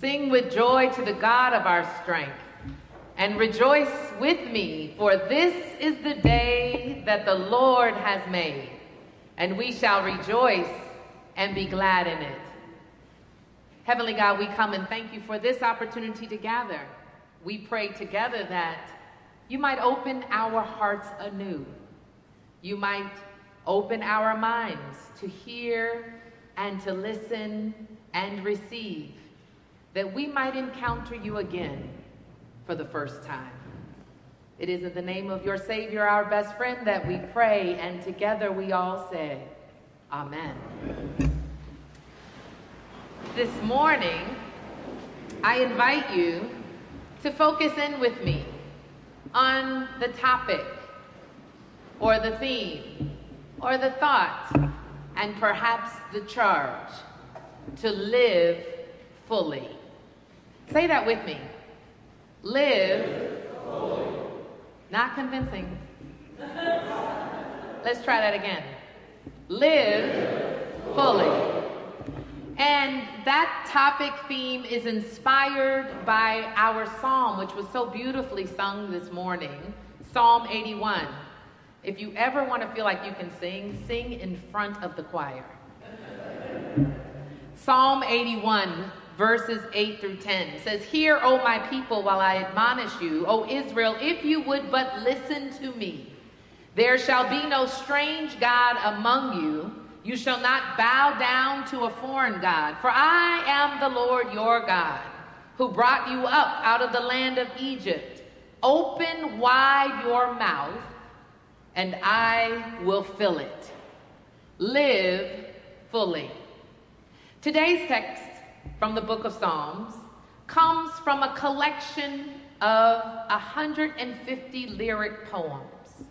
Sing with joy to the God of our strength, and rejoice with me, for this is the day that the Lord has made, and we shall rejoice and be glad in it. Heavenly God, we come and thank you for this opportunity to gather. We pray together that you might open our hearts anew. You might open our minds to hear and to listen and receive that we might encounter you again for the first time. It is in the name of your Savior, our best friend, that we pray, and together we all say, Amen. This morning, I invite you to focus in with me on the topic, or the theme, or the thought, and perhaps the charge to live fully. Say that with me. Live. Not convincing. Let's try that again. Live fully. And that topic theme is inspired by our psalm, which was so beautifully sung this morning Psalm 81. If you ever want to feel like you can sing, sing in front of the choir. Psalm 81 verses 8 through 10 says, Hear, O my people, while I admonish you, O Israel, if you would but listen to me. There shall be no strange God among you. You shall not bow down to a foreign God, for I am the Lord your God, who brought you up out of the land of Egypt. Open wide your mouth, and I will fill it. Live fully. Today's text from the book of Psalms comes from a collection of 150 lyric poems.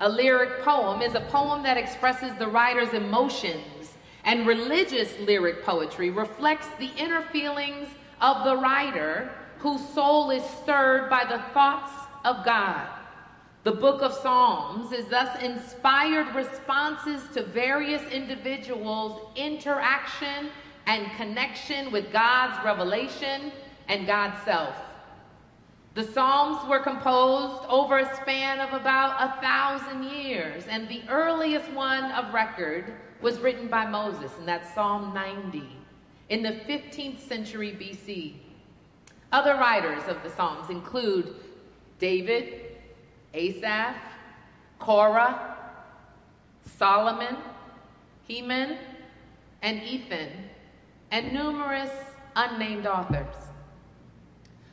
A lyric poem is a poem that expresses the writer's emotions, and religious lyric poetry reflects the inner feelings of the writer whose soul is stirred by the thoughts of God. The book of Psalms is thus inspired responses to various individuals' interaction and connection with God's revelation and God's self. The Psalms were composed over a span of about a thousand years, and the earliest one of record was written by Moses, and that's Psalm 90 in the 15th century BC. Other writers of the Psalms include David, Asaph, Korah, Solomon, Heman, and Ethan, and numerous unnamed authors.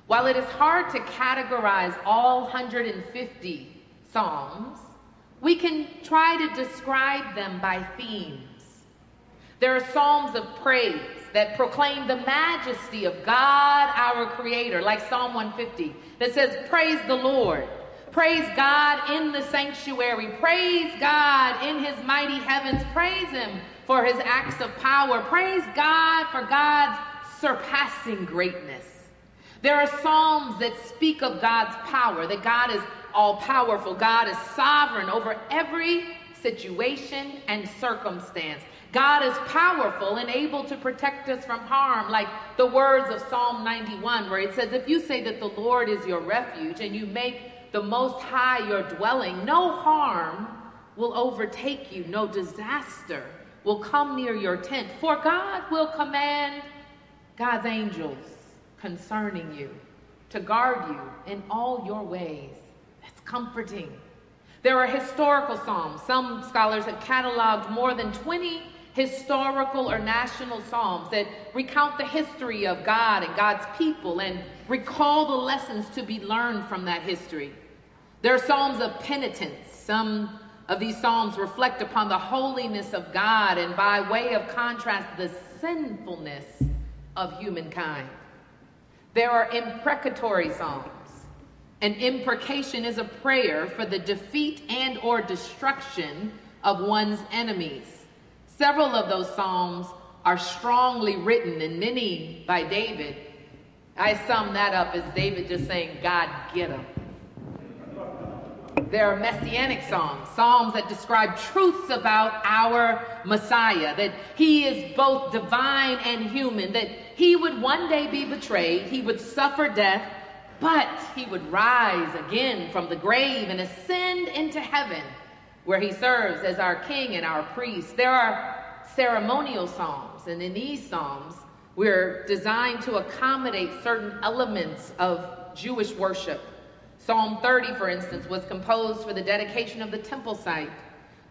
While it is hard to categorize all 150 Psalms, we can try to describe them by themes. There are Psalms of praise that proclaim the majesty of God, our Creator, like Psalm 150, that says, Praise the Lord. Praise God in the sanctuary. Praise God in his mighty heavens. Praise him for his acts of power. Praise God for God's surpassing greatness. There are Psalms that speak of God's power, that God is all powerful, God is sovereign over every situation and circumstance. God is powerful and able to protect us from harm, like the words of Psalm 91, where it says, If you say that the Lord is your refuge and you make the Most High your dwelling, no harm will overtake you, no disaster will come near your tent, for God will command God's angels concerning you to guard you in all your ways. That's comforting. There are historical psalms. Some scholars have cataloged more than 20 historical or national psalms that recount the history of God and God's people and recall the lessons to be learned from that history. There are psalms of penitence. Some of these Psalms reflect upon the holiness of God and, by way of contrast, the sinfulness of humankind. There are imprecatory Psalms. An imprecation is a prayer for the defeat and or destruction of one's enemies. Several of those Psalms are strongly written and many by David. I sum that up as David just saying, God, get him. There are messianic psalms, psalms that describe truths about our Messiah, that he is both divine and human, that he would one day be betrayed, he would suffer death, but he would rise again from the grave and ascend into heaven, where he serves as our king and our priest. There are ceremonial psalms, and in these psalms, we're designed to accommodate certain elements of Jewish worship. Psalm 30, for instance, was composed for the dedication of the temple site.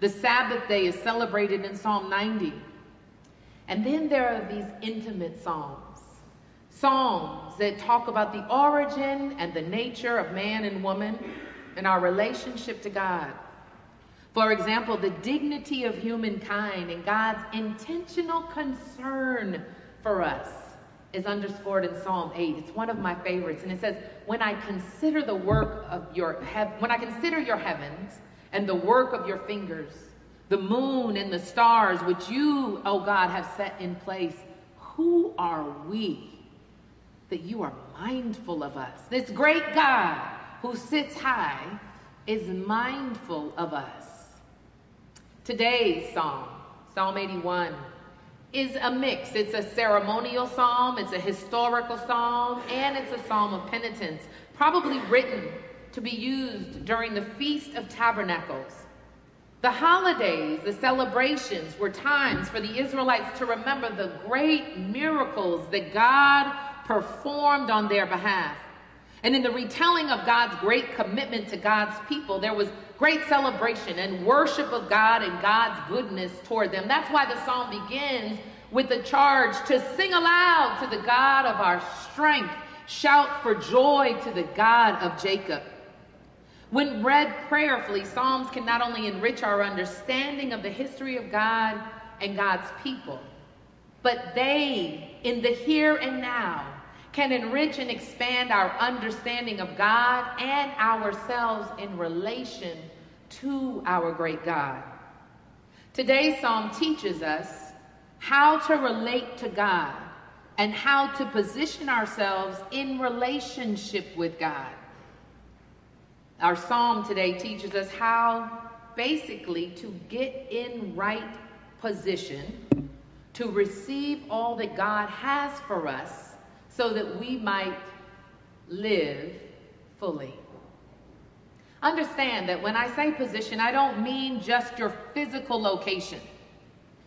The Sabbath day is celebrated in Psalm 90. And then there are these intimate psalms, psalms that talk about the origin and the nature of man and woman and our relationship to God. For example, the dignity of humankind and God's intentional concern for us is underscored in Psalm 8. It's one of my favorites. And it says, When I consider the work of your heaven, when I consider your heavens and the work of your fingers, the moon and the stars which you, O God, have set in place, who are we that you are mindful of us? This great God who sits high is mindful of us. Today's psalm, Psalm 81 is a mix. It's a ceremonial psalm, it's a historical psalm, and it's a psalm of penitence, probably written to be used during the Feast of Tabernacles. The holidays, the celebrations, were times for the Israelites to remember the great miracles that God performed on their behalf. And in the retelling of God's great commitment to God's people, there was great celebration and worship of God and God's goodness toward them. That's why the psalm begins with the charge to sing aloud to the God of our strength, shout for joy to the God of Jacob. When read prayerfully, Psalms can not only enrich our understanding of the history of God and God's people, but they, in the here and now, can enrich and expand our understanding of God and ourselves in relation to our great God. Today's psalm teaches us how to relate to God and how to position ourselves in relationship with God. Our psalm today teaches us how basically to get in right position to receive all that God has for us so that we might live fully. Understand that when I say position, I don't mean just your physical location.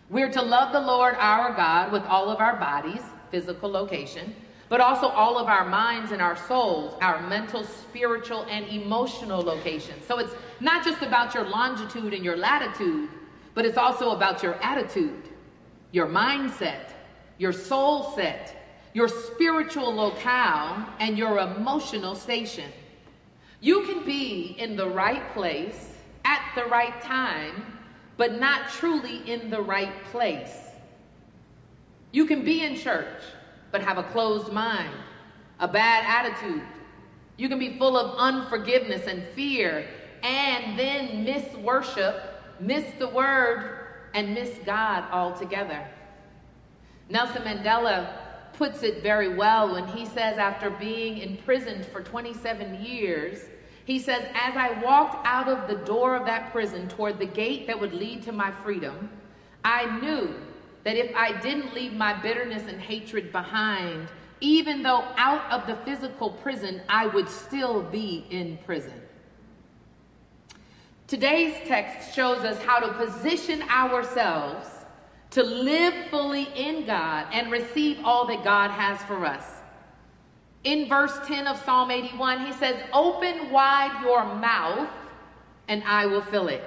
We're to love the Lord our God with all of our bodies, physical location, but also all of our minds and our souls, our mental, spiritual, and emotional location. So it's not just about your longitude and your latitude, but it's also about your attitude, your mindset, your soul set, your spiritual locale, and your emotional station. You can be in the right place at the right time, but not truly in the right place. You can be in church, but have a closed mind, a bad attitude. You can be full of unforgiveness and fear, and then miss worship, miss the word, and miss God altogether. Nelson Mandela puts it very well when he says, after being imprisoned for 27 years, he says, As I walked out of the door of that prison toward the gate that would lead to my freedom, I knew that if I didn't leave my bitterness and hatred behind, even though out of the physical prison, I would still be in prison. Today's text shows us how to position ourselves to live fully in God and receive all that God has for us. In verse 10 of Psalm 81, he says, Open wide your mouth and I will fill it.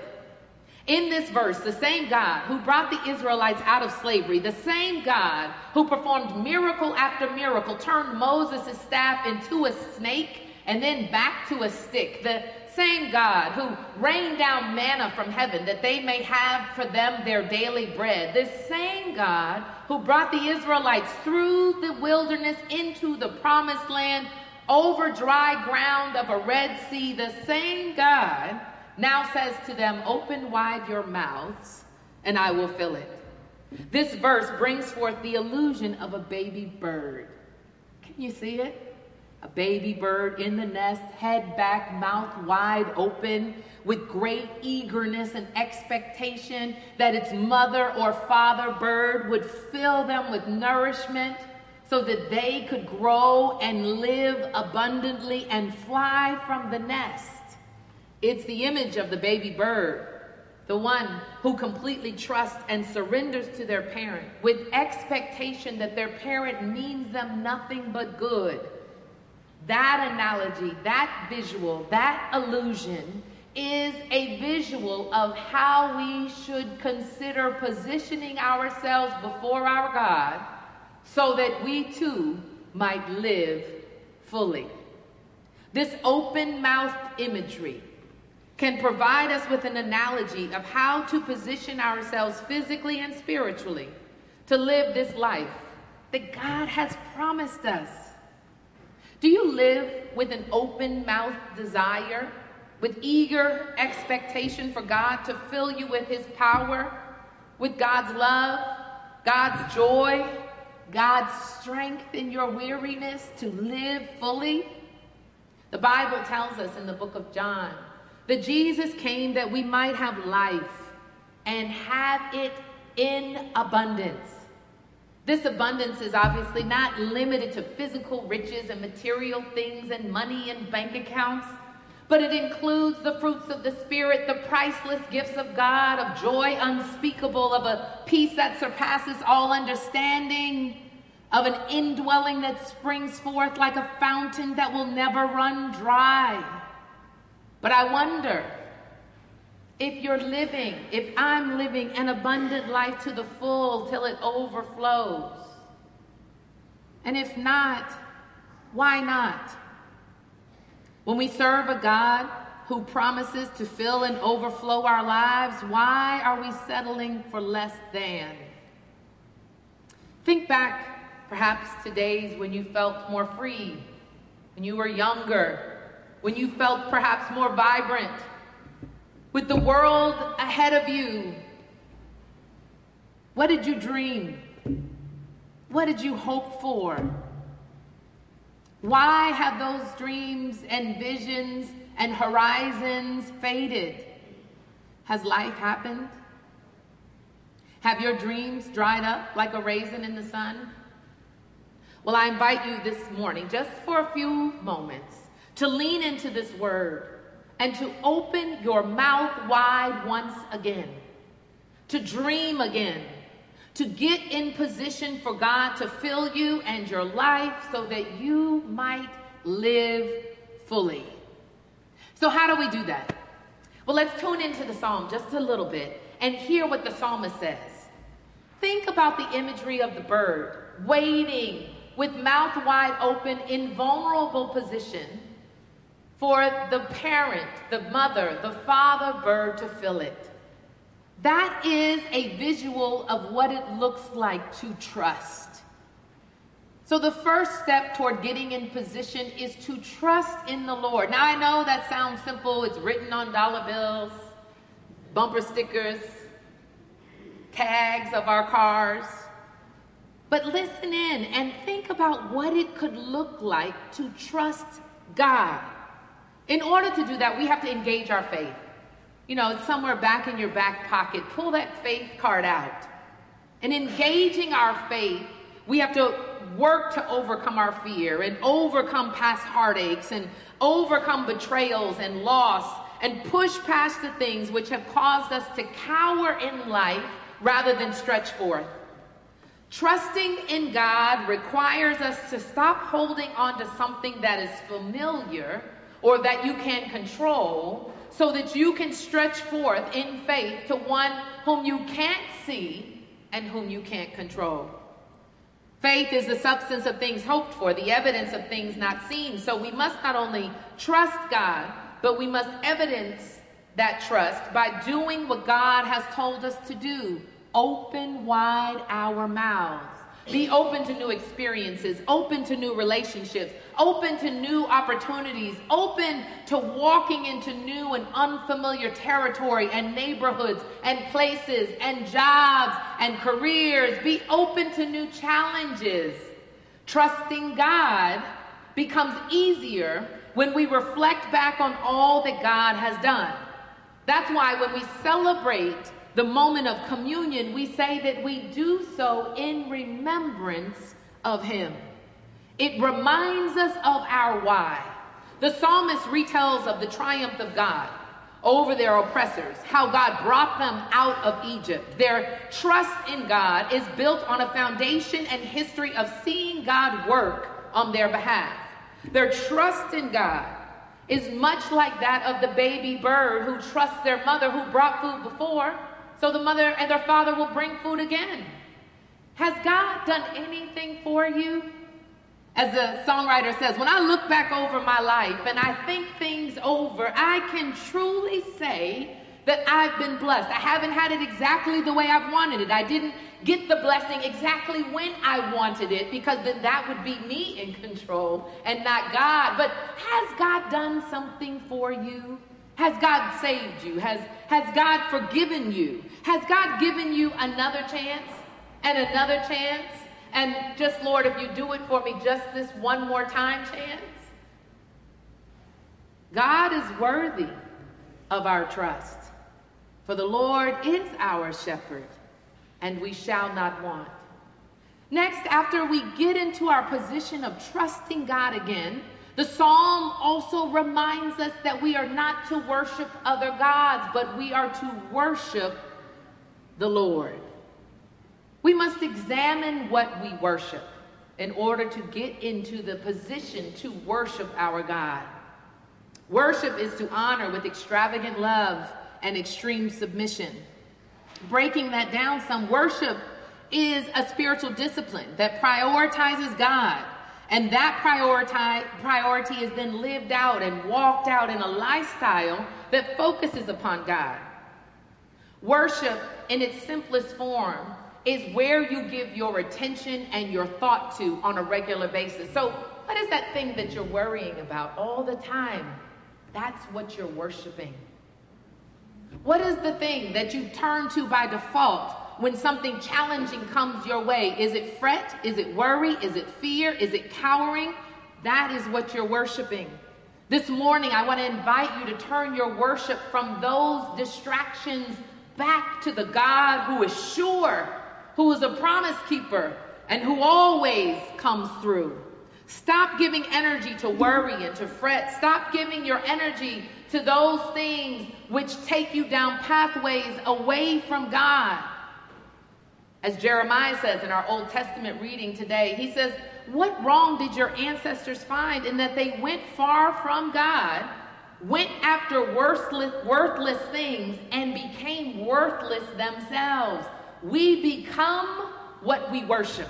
In this verse, the same God who brought the Israelites out of slavery, the same God who performed miracle after miracle, turned Moses' staff into a snake and then back to a stick, the same God who rained down manna from heaven that they may have for them their daily bread, this same God who brought the Israelites through the wilderness into the promised land over dry ground of a Red Sea, the same God now says to them, Open wide your mouths and I will fill it. This verse brings forth the illusion of a baby bird. Can you see it? A baby bird in the nest, head back, mouth wide open, with great eagerness and expectation that its mother or father bird would fill them with nourishment so that they could grow and live abundantly and fly from the nest. It's the image of the baby bird, the one who completely trusts and surrenders to their parent with expectation that their parent means them nothing but good. That analogy, that visual, that illusion is a visual of how we should consider positioning ourselves before our God so that we too might live fully. This open mouthed imagery can provide us with an analogy of how to position ourselves physically and spiritually to live this life that God has promised us. Do you live with an open mouth desire, with eager expectation for God to fill you with His power, with God's love, God's joy, God's strength in your weariness to live fully? The Bible tells us in the book of John that Jesus came that we might have life and have it in abundance. This abundance is obviously not limited to physical riches and material things and money and bank accounts, but it includes the fruits of the Spirit, the priceless gifts of God, of joy unspeakable, of a peace that surpasses all understanding, of an indwelling that springs forth like a fountain that will never run dry. But I wonder if you're living, if I'm living an abundant life to the full till it overflows. And if not, why not? When we serve a God who promises to fill and overflow our lives, why are we settling for less than? Think back perhaps to days when you felt more free, when you were younger, when you felt perhaps more vibrant, with the world ahead of you. What did you dream? What did you hope for? Why have those dreams and visions and horizons faded? Has life happened? Have your dreams dried up like a raisin in the sun? Well, I invite you this morning, just for a few moments, to lean into this word and to open your mouth wide once again, to dream again, to get in position for God to fill you and your life so that you might live fully. So, how do we do that? Well, let's tune into the psalm just a little bit and hear what the psalmist says. Think about the imagery of the bird waiting with mouth wide open in vulnerable position for the parent, the mother, the father bird to fill it. That is a visual of what it looks like to trust. So, the first step toward getting in position is to trust in the Lord. Now, I know that sounds simple, it's written on dollar bills, bumper stickers, tags of our cars. But listen in and think about what it could look like to trust God. In order to do that, we have to engage our faith. You know, it's somewhere back in your back pocket, pull that faith card out. And engaging our faith, we have to work to overcome our fear and overcome past heartaches and overcome betrayals and loss and push past the things which have caused us to cower in life rather than stretch forth. Trusting in God requires us to stop holding on to something that is familiar or that you can control so that you can stretch forth in faith to one whom you can't see and whom you can't control. Faith is the substance of things hoped for, the evidence of things not seen. So we must not only trust God, but we must evidence that trust by doing what God has told us to do. Open wide our mouths be open to new experiences, open to new relationships, open to new opportunities, open to walking into new and unfamiliar territory and neighborhoods and places and jobs and careers. Be open to new challenges, trusting God becomes easier when we reflect back on all that God has done. That's why when we celebrate the moment of communion, we say that we do so in remembrance of Him. It reminds us of our why. The psalmist retells of the triumph of God over their oppressors, how God brought them out of Egypt. Their trust in God is built on a foundation and history of seeing God work on their behalf. Their trust in God is much like that of the baby bird who trusts their mother who brought food before, so the mother and their father will bring food again. Has God done anything for you? As the songwriter says, when I look back over my life and I think things over, I can truly say that I've been blessed. I haven't had it exactly the way I've wanted it. I didn't get the blessing exactly when I wanted it because then that would be me in control and not God. But has God done something for you? Has God saved you? Has, has God forgiven you? Has God given you another chance and another chance? And just, Lord, if you do it for me just this one more time chance. God is worthy of our trust. For the Lord is our shepherd, and we shall not want. Next, after we get into our position of trusting God again, the psalm also reminds us that we are not to worship other gods, but we are to worship the Lord. We must examine what we worship in order to get into the position to worship our God. Worship is to honor with extravagant love and extreme submission. Breaking that down some, worship is a spiritual discipline that prioritizes God. And that priority, is then lived out and walked out in a lifestyle that focuses upon God. Worship, in its simplest form, is where you give your attention and your thought to on a regular basis. So, what is that thing that you're worrying about all the time? That's what you're worshiping. What is the thing that you turn to by default when something challenging comes your way? Is it fret? Is it worry? Is it fear? Is it cowering? That is what you're worshiping. This morning, I want to invite you to turn your worship from those distractions back to the God who is sure who is a promise keeper and who always comes through. Stop giving energy to worry and to fret. Stop giving your energy to those things which take you down pathways away from God. As Jeremiah says in our Old Testament reading today, he says, What wrong did your ancestors find in that they went far from God, went after worthless, worthless things, and became worthless themselves? we become what we worship.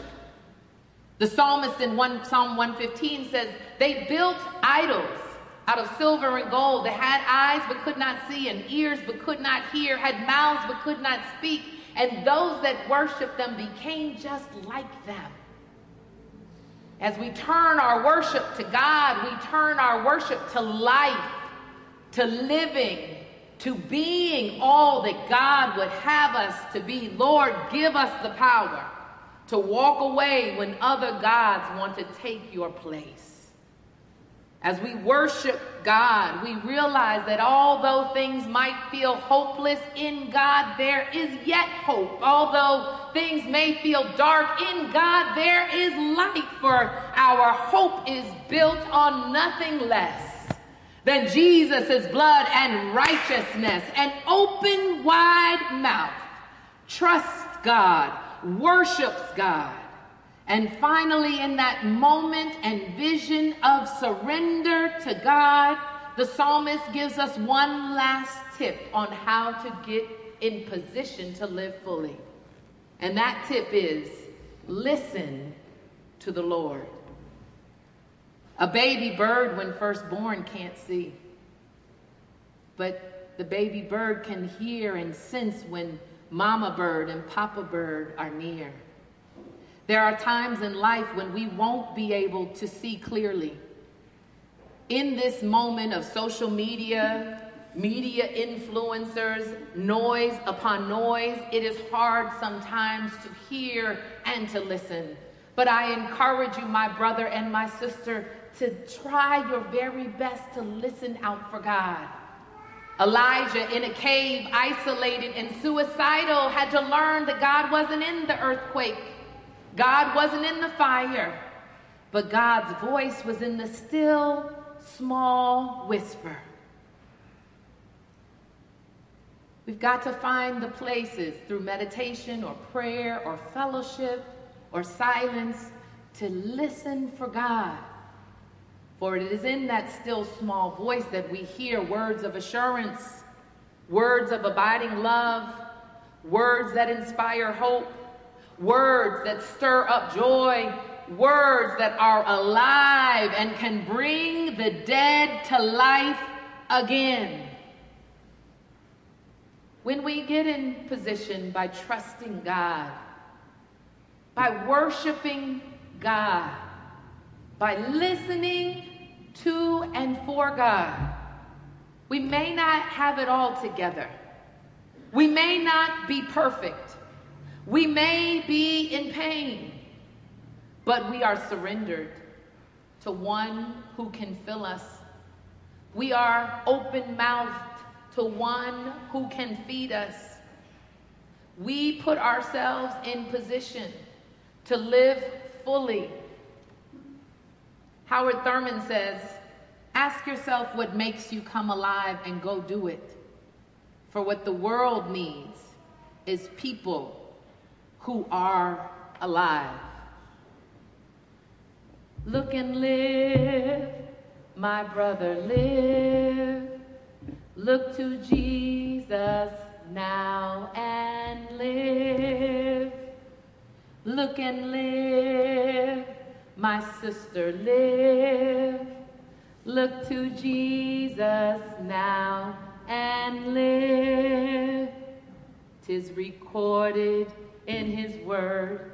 The psalmist in one, Psalm 115 says, They built idols out of silver and gold. They had eyes but could not see, and ears but could not hear, had mouths but could not speak, and those that worshiped them became just like them. As we turn our worship to God, we turn our worship to life, to living, to being all that God would have us to be. Lord, give us the power to walk away when other gods want to take your place. As we worship God, we realize that although things might feel hopeless in God, there is yet hope. Although things may feel dark in God, there is light, for our hope is built on nothing less than Jesus' blood and righteousness. An open, wide mouth trusts God, worships God. And finally, in that moment and vision of surrender to God, the psalmist gives us one last tip on how to get in position to live fully. And that tip is listen to the Lord. A baby bird, when first born, can't see. But the baby bird can hear and sense when mama bird and papa bird are near. There are times in life when we won't be able to see clearly. In this moment of social media, media influencers, noise upon noise, it is hard sometimes to hear and to listen. But I encourage you, my brother and my sister, to try your very best to listen out for God. Elijah, in a cave, isolated and suicidal, had to learn that God wasn't in the earthquake, God wasn't in the fire, but God's voice was in the still, small whisper. We've got to find the places through meditation or prayer or fellowship or silence to listen for God. For it is in that still small voice that we hear words of assurance, words of abiding love, words that inspire hope, words that stir up joy, words that are alive and can bring the dead to life again. When we get in position by trusting God, by worshiping God, by listening to and for God, we may not have it all together. We may not be perfect. We may be in pain, but we are surrendered to one who can fill us. We are open mouthed to one who can feed us. We put ourselves in position to live fully. Howard Thurman says, Ask yourself what makes you come alive and go do it. For what the world needs is people who are alive. Look and live, my brother, live. Look to Jesus now and live. Look and live, my sister, live. Look to Jesus now and live. Tis recorded in his word.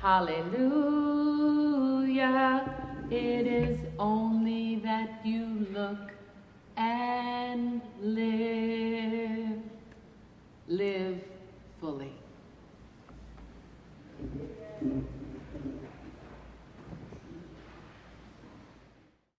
Hallelujah. It is only that you look and live. Live fully.